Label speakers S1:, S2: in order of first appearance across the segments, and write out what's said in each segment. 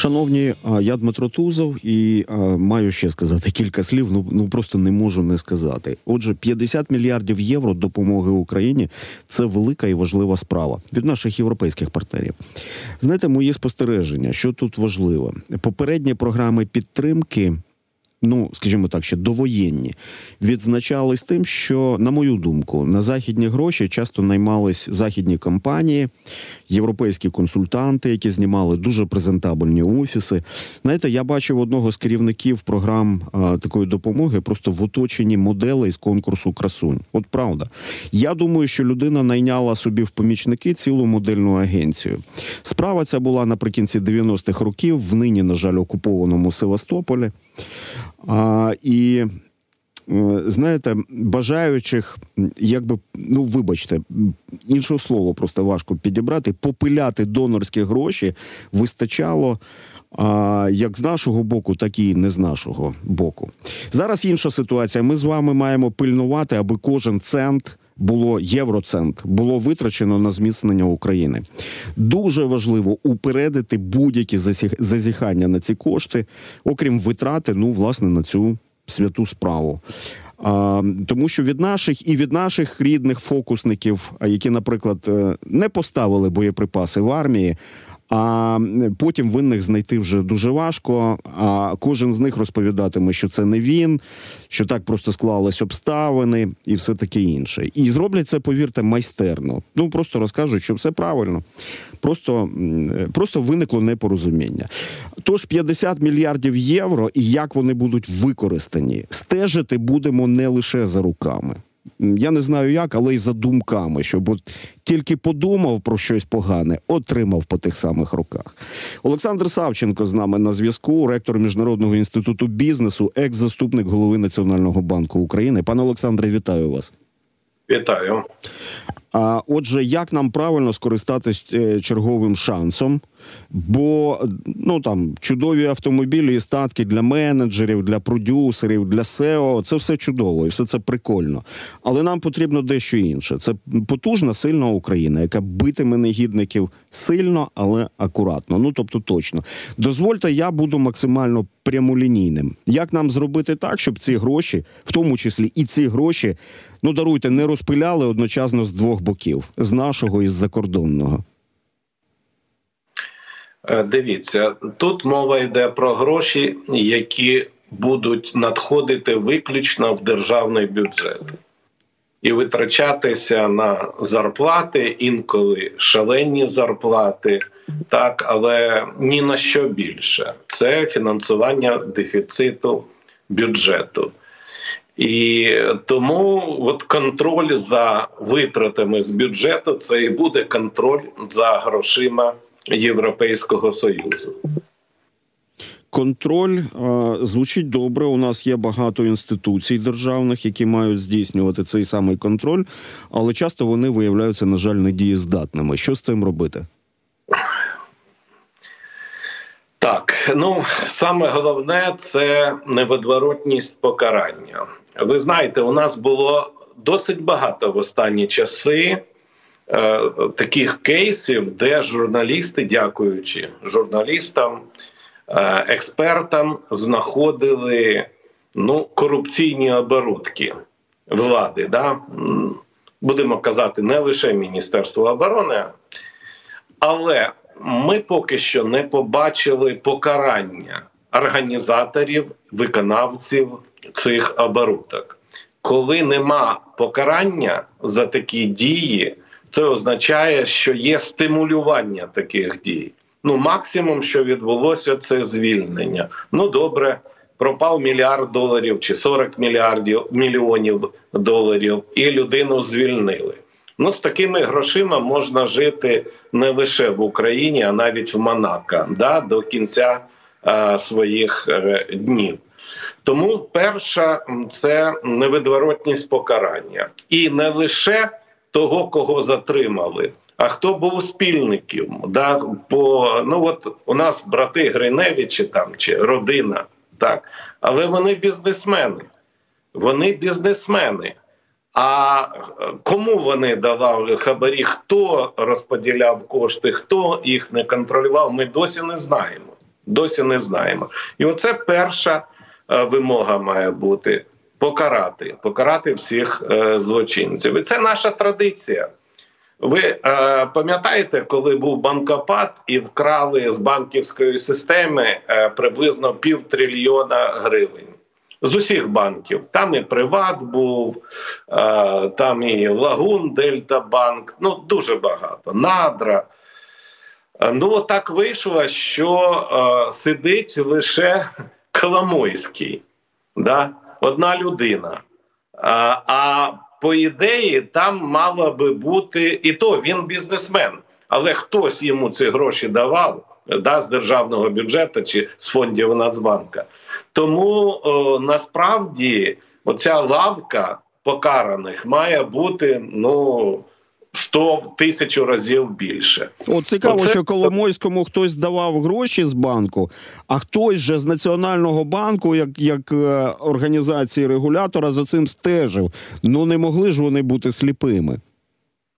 S1: Шановні, я Дмитро Тузов і маю ще сказати кілька слів. Ну ну просто не можу не сказати. Отже, 50 мільярдів євро допомоги Україні це велика і важлива справа від наших європейських партнерів. Знаєте, мої спостереження, що тут важливо, попередні програми підтримки ну скажімо так, ще довоєнні, відзначались тим, що, на мою думку, на західні гроші часто наймались західні компанії, європейські консультанти, які знімали дуже презентабельні офіси. Знаєте, я бачив одного з керівників програм а, такої допомоги просто в оточенні моделей з конкурсу красунь. От правда, я думаю, що людина найняла собі в помічники цілу модельну агенцію. Справа ця була наприкінці 90-х років в нині, на жаль, окупованому Севастополі. А, І е, знаєте, бажаючих, якби ну вибачте, іншого слова просто важко підібрати, попиляти донорські гроші вистачало. А як з нашого боку, так і не з нашого боку. Зараз інша ситуація. Ми з вами маємо пильнувати, аби кожен цент було євроцент, було витрачено на зміцнення України. Дуже важливо упередити будь-які зазіхання на ці кошти, окрім витрати, ну власне на цю святу справу. А, Тому що від наших і від наших рідних фокусників, які, наприклад, е, не поставили боєприпаси в армії, а потім винних знайти вже дуже важко. А кожен з них розповідатиме, що це не він, що так просто склались обставини і все таке інше. І зроблять це, повірте, майстерно. Ну просто розкажуть, що все правильно. Просто просто виникло непорозуміння. Тож 50 мільярдів євро, і як вони будуть використані, стежити будемо не лише за руками я не знаю як, але й за думками, щоб от тільки подумав про щось погане, отримав по тих самих руках. Олександр Савченко з нами на зв'язку, ректор міжнародного інституту бізнесу, екс-заступник голови Національного банку України. Пане Олександре, вітаю вас.
S2: Вітаю.
S1: А отже, як нам правильно скористатись е, черговим шансом? Бо ну там чудові автомобілі і статки для менеджерів, для продюсерів, для SEO, це все чудово і все це прикольно. Але нам потрібно дещо інше. Це потужна, сильна Україна, яка битиме негідників сильно, але акуратно. Ну тобто, точно дозвольте, я буду максимально прямолінійним. Як нам зробити так, щоб ці гроші, в тому числі і ці гроші, ну даруйте, не розпиляли одночасно з двох боків з нашого і з закордонного.
S2: Е, дивіться, тут мова йде про гроші, які будуть надходити виключно в державний бюджет і витрачатися на зарплати, інколи шалені зарплати, так, але ні на що більше. Це фінансування дефіциту бюджету. І тому от контроль за витратами з бюджету це і буде контроль за грошима Європейського союзу.
S1: Контроль а, звучить добре. У нас є багато інституцій державних, які мають здійснювати цей самий контроль, але часто вони виявляються, на жаль, недієздатними. Що з цим робити?
S2: Так, ну саме головне це невидворотність покарання. Ви знаєте, у нас було досить багато в останні часи е, таких кейсів, де журналісти, дякуючи журналістам, е, експертам, знаходили ну, корупційні оборудки влади. Да? Будемо казати, не лише Міністерство оборони, але ми поки що не побачили покарання організаторів, виконавців цих оборудок. Коли нема покарання за такі дії, це означає, що є стимулювання таких дій. Ну, максимум, що відбулося, це звільнення. Ну добре, пропав мільярд доларів чи 40 мільярдів мільйонів доларів, і людину звільнили. Ну, з такими грошима можна жити не лише в Україні, а навіть в Монако да, до кінця своїх е, днів. Тому перша це невидворотність покарання, і не лише того, кого затримали. А хто був спільників? Да, по, ну от У нас брати Гриневичі там чи родина, так, але вони бізнесмени. Вони бізнесмени. А кому вони давали хабарі? Хто розподіляв кошти, хто їх не контролював? Ми досі не знаємо. Досі не знаємо. І оце перша е, вимога має бути покарати, покарати всіх е, злочинців. І це наша традиція. Ви е, пам'ятаєте, коли був банкопад і вкрали з банківської системи е, приблизно пів трильйона гривень з усіх банків? Там і Приват був, е, там і Лагун, Дельта Банк, ну дуже багато. Надра. Е, Ну так вийшло, що е, сидить лише Коломойський, да? одна людина. А, а по ідеї, там мало би бути і то він бізнесмен, але хтось йому ці гроші давав. Да, з державного бюджету чи з фондів Нацбанка. Тому о, насправді оця лавка покараних має бути ну 100 в тисячу разів більше.
S1: От цікаво,
S2: Оце-
S1: що Коломойському хтось давав гроші з банку, а хтось же з Національного банку, як, як е, організації регулятора, за цим стежив. Ну не могли ж вони бути сліпими.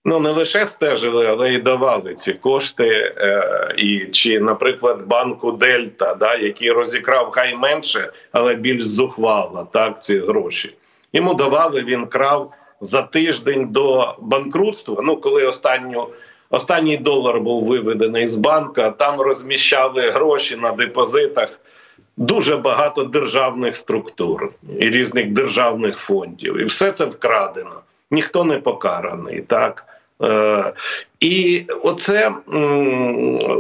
S2: Ну не лише стежили, але й давали ці кошти. Е, і чи, наприклад, банку Дельта, да, який розікрав хай менше, але більш зухвало, так ці гроші. Йому давали, він крав за тиждень до банкрутства. Ну, коли останню. Останній долар був виведений з банка, там розміщали гроші на депозитах дуже багато державних структур і різних державних фондів. І все це вкрадено. Ніхто не покараний. Так? Е, і оце,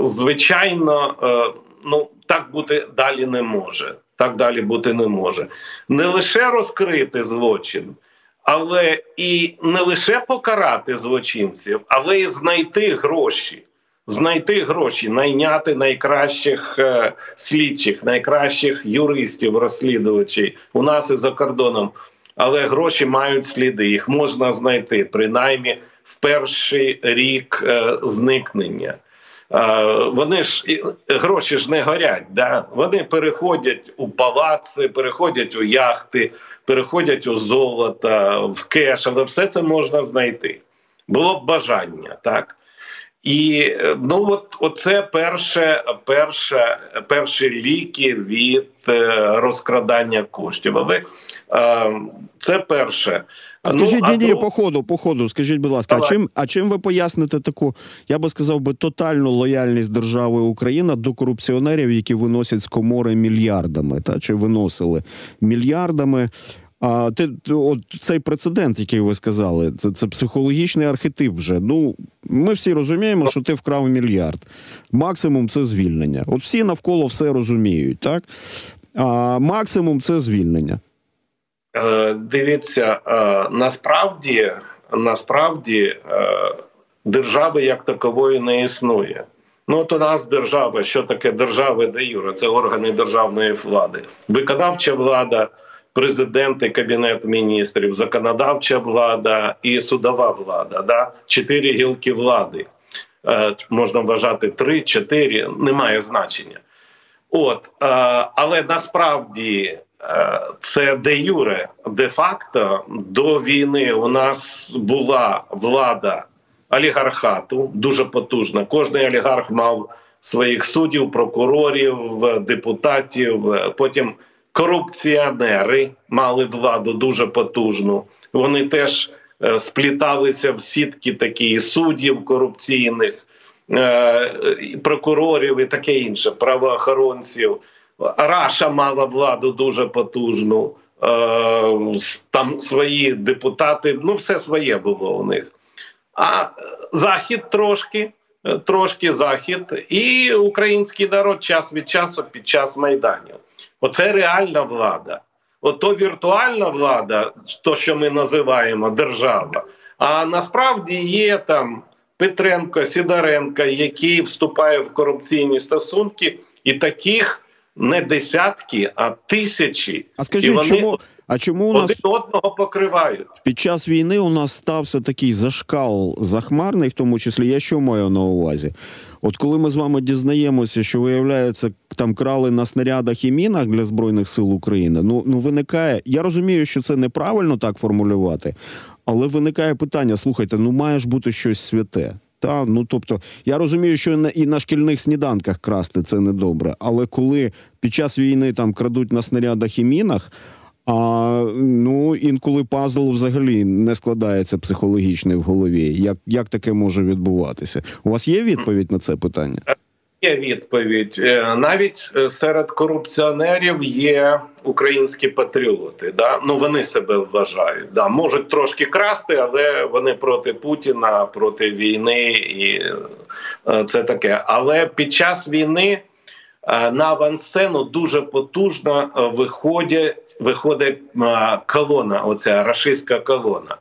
S2: звичайно, е, ну, так бути далі не може. Так далі бути не може. Не лише розкрити злочин, але і не лише покарати злочинців, але і знайти гроші. Знайти гроші, найняти найкращих е, слідчих, найкращих юристів, розслідувачів у нас і за кордоном. Але гроші мають сліди, їх можна знайти принаймні в перший рік е, зникнення. Вони ж гроші ж не горять, да? вони переходять у палаци, переходять у яхти, переходять у золото, в кеш, але все це можна знайти. Було б бажання, так? І е, ну от оце перше, перше, перші ліки від е, розкрадання коштів. Але е, це перше.
S1: А скажіть,
S2: Ну, а
S1: ні, ні,
S2: друг-
S1: по ходу, по ходу, скажіть, будь ласка, а чим, а чим ви поясните таку, я би сказав би, тотальну лояльність держави Україна до корупціонерів, які виносять з комори мільярдами, та чи виносили мільярдами? А ти, от цей прецедент, який ви сказали, це, це психологічний архетип. Вже ну ми всі розуміємо, що ти вкрав мільярд. Максимум це звільнення. От всі навколо все розуміють, так? А максимум це звільнення.
S2: Е, Дивіться, е, насправді, насправді е, держави як такової не існує. Ну, от у нас держава, що таке держава де юре? Це органи державної влади, виконавча влада, президент і кабінет міністрів, законодавча влада і судова влада. Да? Чотири гілки влади. Е, Можна вважати три, чотири, немає значення. От, е, але насправді е, це де юре, де факто до війни у нас була влада олігархату, дуже потужна. Кожний олігарх мав своїх суддів, прокурорів, депутатів. Е, Потім корупціонери мали владу дуже потужну. Вони теж е, спліталися в сітки такі суддів корупційних е, і прокурорів і таке інше, правоохоронців. Раша мала владу дуже потужну. е, Там свої депутати, ну все своє було у них. А захід трошки, трошки захід, і український народ час від часу під час майданів. Оце реальна влада. Ото віртуальна влада, то що ми називаємо держава. А насправді є там Петренко, Сідаренко, які вступають в корупційні стосунки, і таких не десятки, а тисячі.
S1: А скажіть,
S2: і вони
S1: чому, а чому у нас
S2: один одного покривають.
S1: під час війни у нас стався такий зашкал захмарний, в тому числі я що маю на увазі? От коли ми з вами дізнаємося, що виявляється, там крали на снарядах і мінах для збройних сил України. Ну ну виникає. Я розумію, що це неправильно так формулювати, але виникає питання: слухайте, ну має ж бути щось святе. Та ну тобто, я розумію, що і на шкільних сніданках красти це не добре, але коли під час війни там крадуть на снарядах і мінах. А ну інколи пазл взагалі не складається психологічний в голові. Як як таке може відбуватися? У вас є відповідь на це питання?
S2: Є відповідь е, навіть е, серед корупціонерів є українські патріоти. Да? Ну вони себе вважають. Да, можуть трошки красти, але вони проти Путіна, проти війни, і е, це таке. Але під час війни на авансцену дуже потужно виходять виходить колона. Оця рашистська колона,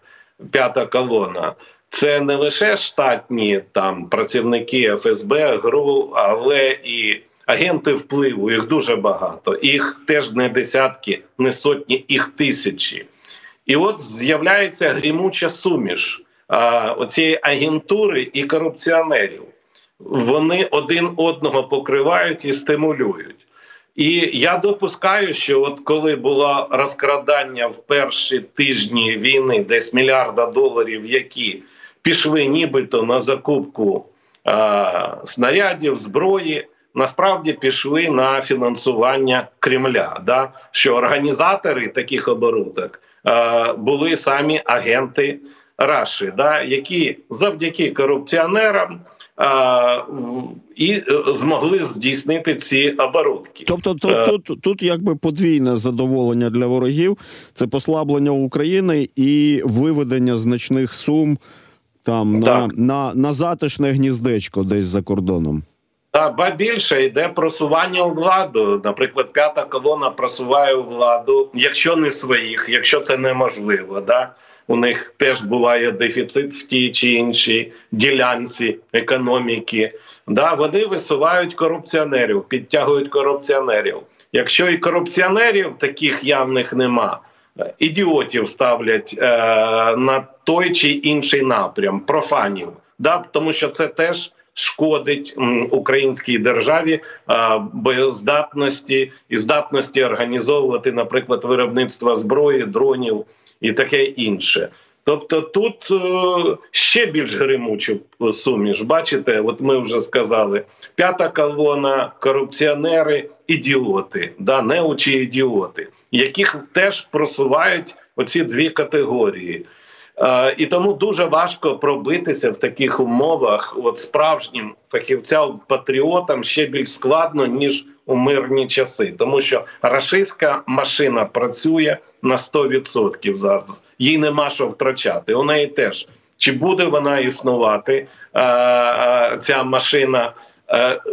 S2: п'ята колона. Це не лише штатні там працівники ФСБ, ГРУ, але і агенти впливу. Їх дуже багато. Їх теж не десятки, не сотні, їх тисячі. І от з'являється грімуча суміш а, оцієї агентури і корупціонерів. Вони один одного покривають і стимулюють. І я допускаю, що от коли було розкрадання в перші тижні війни, десь мільярда доларів, які пішли нібито на закупку а, снарядів, зброї. Насправді пішли на фінансування Кремля, да що організатори таких оборудок е, були самі агенти Раші, да які завдяки корупціонерам е, і змогли здійснити ці оборудки.
S1: Тобто, тут, е, тут тут якби подвійне задоволення для ворогів, це послаблення України і виведення значних сум там на, на, на затишне гніздечко десь за кордоном.
S2: Та ба більше йде просування у владу. Наприклад, п'ята колона просуває у владу, якщо не своїх, якщо це неможливо. Да? У них теж буває дефіцит в тій чи іншій ділянці економіки. Да? Вони висувають корупціонерів, підтягують корупціонерів. Якщо і корупціонерів таких явних нема, ідіотів ставлять е, на той чи інший напрям, профанів, да? тому що це теж шкодить українській державі боєздатності і здатності організовувати, наприклад, виробництво зброї, дронів і таке інше. Тобто тут е, ще більш гримучу суміш. Бачите, от ми вже сказали: п'ята колона, корупціонери, ідіоти, да, неучі ідіоти, яких теж просувають оці дві категорії. І тому дуже важко пробитися в таких умовах. От справжнім фахівцям патріотам ще більш складно ніж у мирні часи, тому що рашистська машина працює на 100% зараз. Їй нема що втрачати. У неї теж чи буде вона існувати ця машина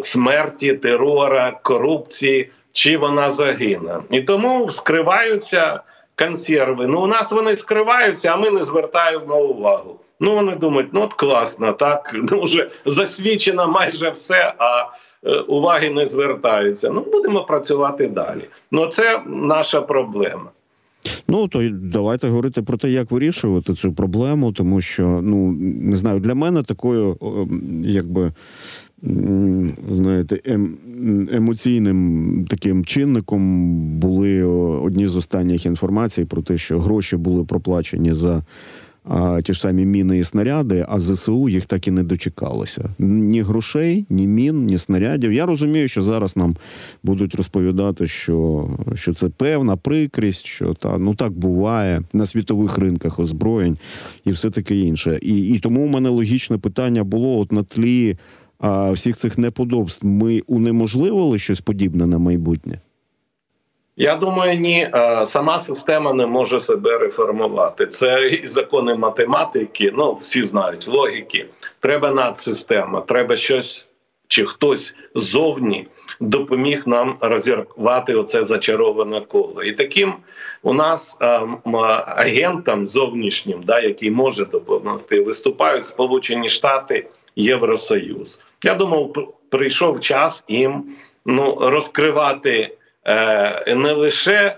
S2: смерті, терора, корупції, чи вона загине, і тому скриваються консерви. Ну у нас вони скриваються, а ми не звертаємо увагу. Ну вони думають, ну от класно, так ну вже засвідчено майже все, а е, уваги не звертаються. Ну будемо працювати далі. Ну це наша проблема.
S1: Ну то давайте говорити про те, як вирішувати цю проблему, тому що ну не знаю, для мене такою, якби знаєте, ем, емоційним таким чинником були одні з останніх інформацій про те, що гроші були проплачені за а, ті ж самі міни і снаряди, а ЗСУ їх так і не дочекалося. Ні грошей, ні мін, ні снарядів. Я розумію, що зараз нам будуть розповідати, що що це певна прикрість, що та ну так буває на світових ринках озброєнь і все таке інше. І, І тому у мене логічне питання було от на тлі а, всіх цих неподобств. Ми унеможливили щось подібне на майбутнє.
S2: Я думаю, ні, сама система не може себе реформувати. Це і закони математики. Ну всі знають логіки. Треба надсистема, треба щось чи хтось зовні допоміг нам розірвати оце зачароване коло. І таким у нас агентам зовнішнім, да, який може допомогти, виступають Сполучені Штати, Євросоюз. Я думав, прийшов час їм ну розкривати. Е, не лише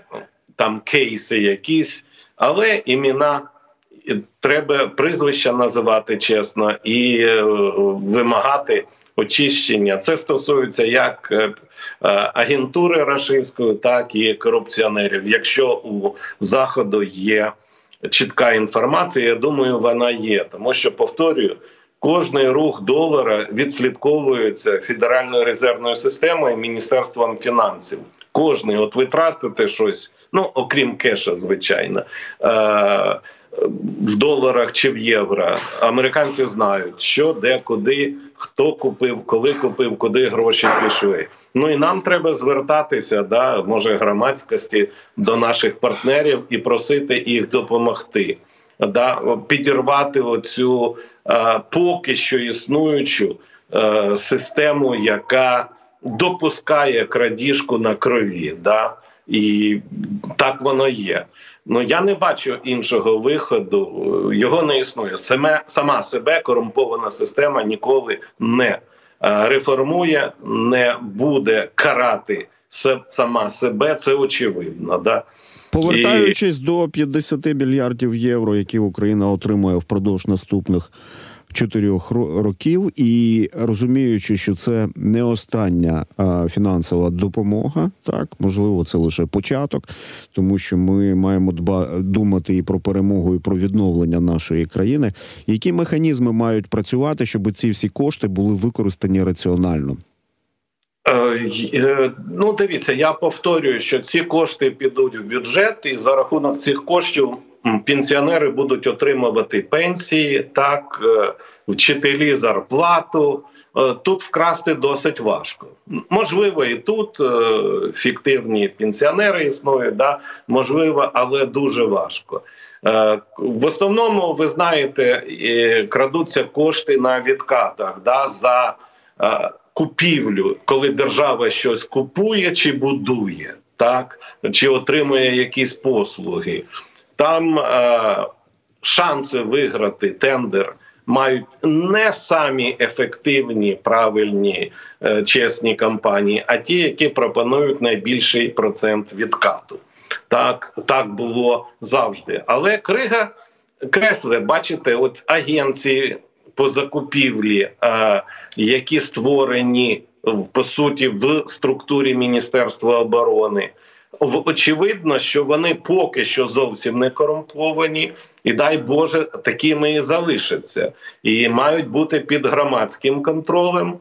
S2: там кейси якісь, але імена. Треба прізвища називати чесно і е, вимагати очищення. Це стосується як е, агентури рашистської, так і корупціонерів. Якщо у заходу є чітка інформація, я думаю, вона є, тому що повторюю. Кожний рух долара відслідковується Федеральною резервною системою Міністерством фінансів. Кожний, от ви тратите щось, ну окрім кеша, звичайно, е- в доларах чи в євро. Американці знають, що де, куди, хто купив, коли купив, куди гроші пішли. Ну і нам треба звертатися, да, може громадськості до наших партнерів і просити їх допомогти да, підірвати оцю е, поки що існуючу е, систему, яка допускає крадіжку на крові. Да? І так воно є. Ну я не бачу іншого виходу. Його не існує. Саме сама себе корумпована система ніколи не е, реформує, не буде карати сама себе. Це очевидно. Да?
S1: Повертаючись і... до 50 мільярдів євро, які Україна отримує впродовж наступних чотирьох років, і розуміючи, що це не остання а, фінансова допомога, так можливо, це лише початок, тому що ми маємо дба думати і про перемогу, і про відновлення нашої країни. Які механізми мають працювати, щоб ці всі кошти були використані раціонально?
S2: Е, е, ну, дивіться, я повторюю, що ці кошти підуть в бюджет, і за рахунок цих коштів пенсіонери будуть отримувати пенсії, так е, вчителі зарплату. Тут вкрасти досить важко. Можливо, і тут фіктивні пенсіонери існують, да можливо, але дуже важко. В основному, ви знаєте, крадуться кошти на відкатах да, за купівлю, коли держава щось купує чи будує, так чи отримує якісь послуги, там е, шанси виграти тендер. Мають не самі ефективні, правильні, е, чесні компанії, а ті, які пропонують найбільший процент відкату. Так так було завжди. Але крига кресле, бачите, от агенції по закупівлі, е, які створені по суті в структурі Міністерства оборони. Очевидно, що вони поки що зовсім не корумповані, і дай Боже, такими і залишаться, і мають бути під громадським контролем.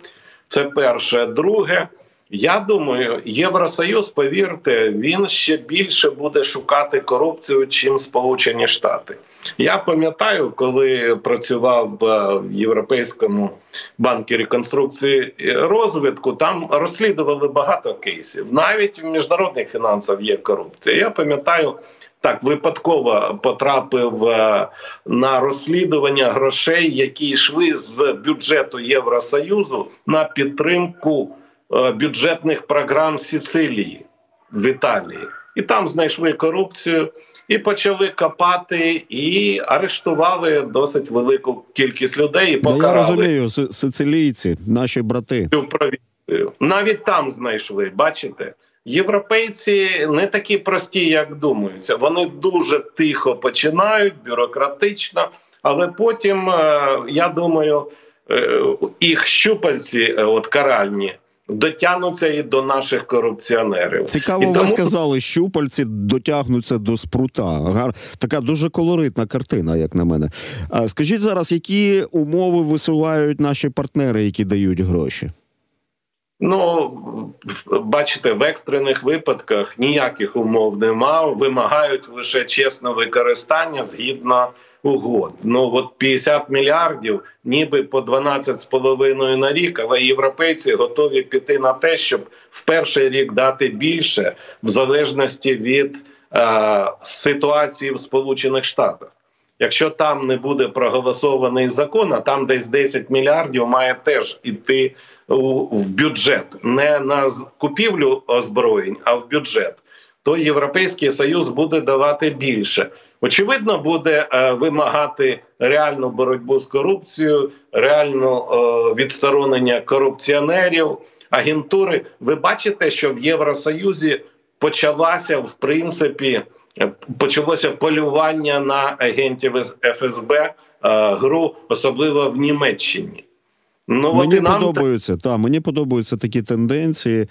S2: Це перше. Друге, я думаю, Євросоюз, повірте, він ще більше буде шукати корупцію, чим Сполучені Штати. Я пам'ятаю, коли працював в Європейському банку реконструкції розвитку, там розслідували багато кейсів. Навіть в міжнародних фінансах є корупція. Я пам'ятаю. Так, випадково потрапив е, на розслідування грошей, які йшли з бюджету Євросоюзу на підтримку Е, бюджетних програм Сицилії в Італії, і там знайшли корупцію. І почали копати, і арештували досить велику кількість людей. і покарали.
S1: Я розумію, сицилійці, наші брати.
S2: Цю провінцію. Навіть там знайшли. Бачите, європейці не такі прості, як думаються. Вони дуже тихо починають, бюрократично, але потім, е, я думаю, е, їх щупальці, от каральні дотягнуться і до наших корупціонерів.
S1: Цікаво, і ви сказали, щупальці дотягнуться до спрута. Гар така дуже колоритна картина, як на мене. А скажіть зараз, які умови висувають наші партнери, які дають гроші?
S2: Ну бачите, в екстрених випадках ніяких умов нема. Вимагають лише чесне використання згідно угод. Ну от 50 мільярдів, ніби по 12,5 на рік. Але європейці готові піти на те, щоб в перший рік дати більше в залежності від е, ситуації в Сполучених Штатах. Якщо там не буде проголосований закон, а там десь 10 мільярдів має теж іти в бюджет, не на купівлю озброєнь, а в бюджет. То Європейський Союз буде давати більше. Очевидно, буде е, вимагати реальну боротьбу з корупцією, реальне е, відсторонення корупціонерів, агентури. Ви бачите, що в Євросоюзі почалася в принципі почалося полювання на агентів ФСБ е, гру, особливо в Німеччині.
S1: Ну мені нам подобаються та мені подобаються такі тенденції,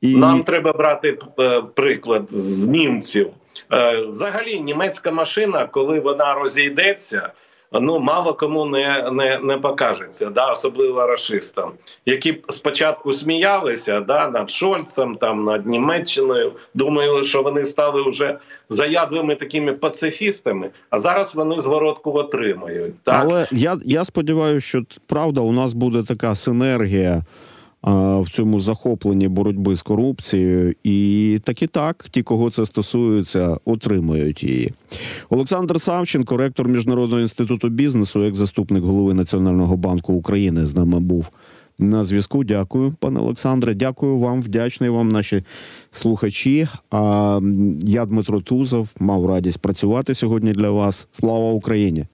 S2: і нам треба брати е, приклад з німців. Е, взагалі, німецька машина, коли вона розійдеться, ну мало кому не, не, не покажеться, да, особливо расистам, які спочатку сміялися да, над Шольцем, там над Німеччиною, думали, що вони стали вже заядлими такими пацифістами, а зараз вони зворотку отримують. Так?
S1: Але я, я сподіваюся, що правда у нас буде така синергія в цьому захопленні боротьби з корупцією, і так і так, ті, кого це стосується, отримують її. Олександр Савченко, ректор Міжнародного інституту бізнесу, як заступник голови Національного банку України, з нами був на зв'язку. Дякую, пане Олександре. Дякую вам, вдячний вам, наші слухачі. А я Дмитро Тузов мав радість працювати сьогодні для вас. Слава Україні!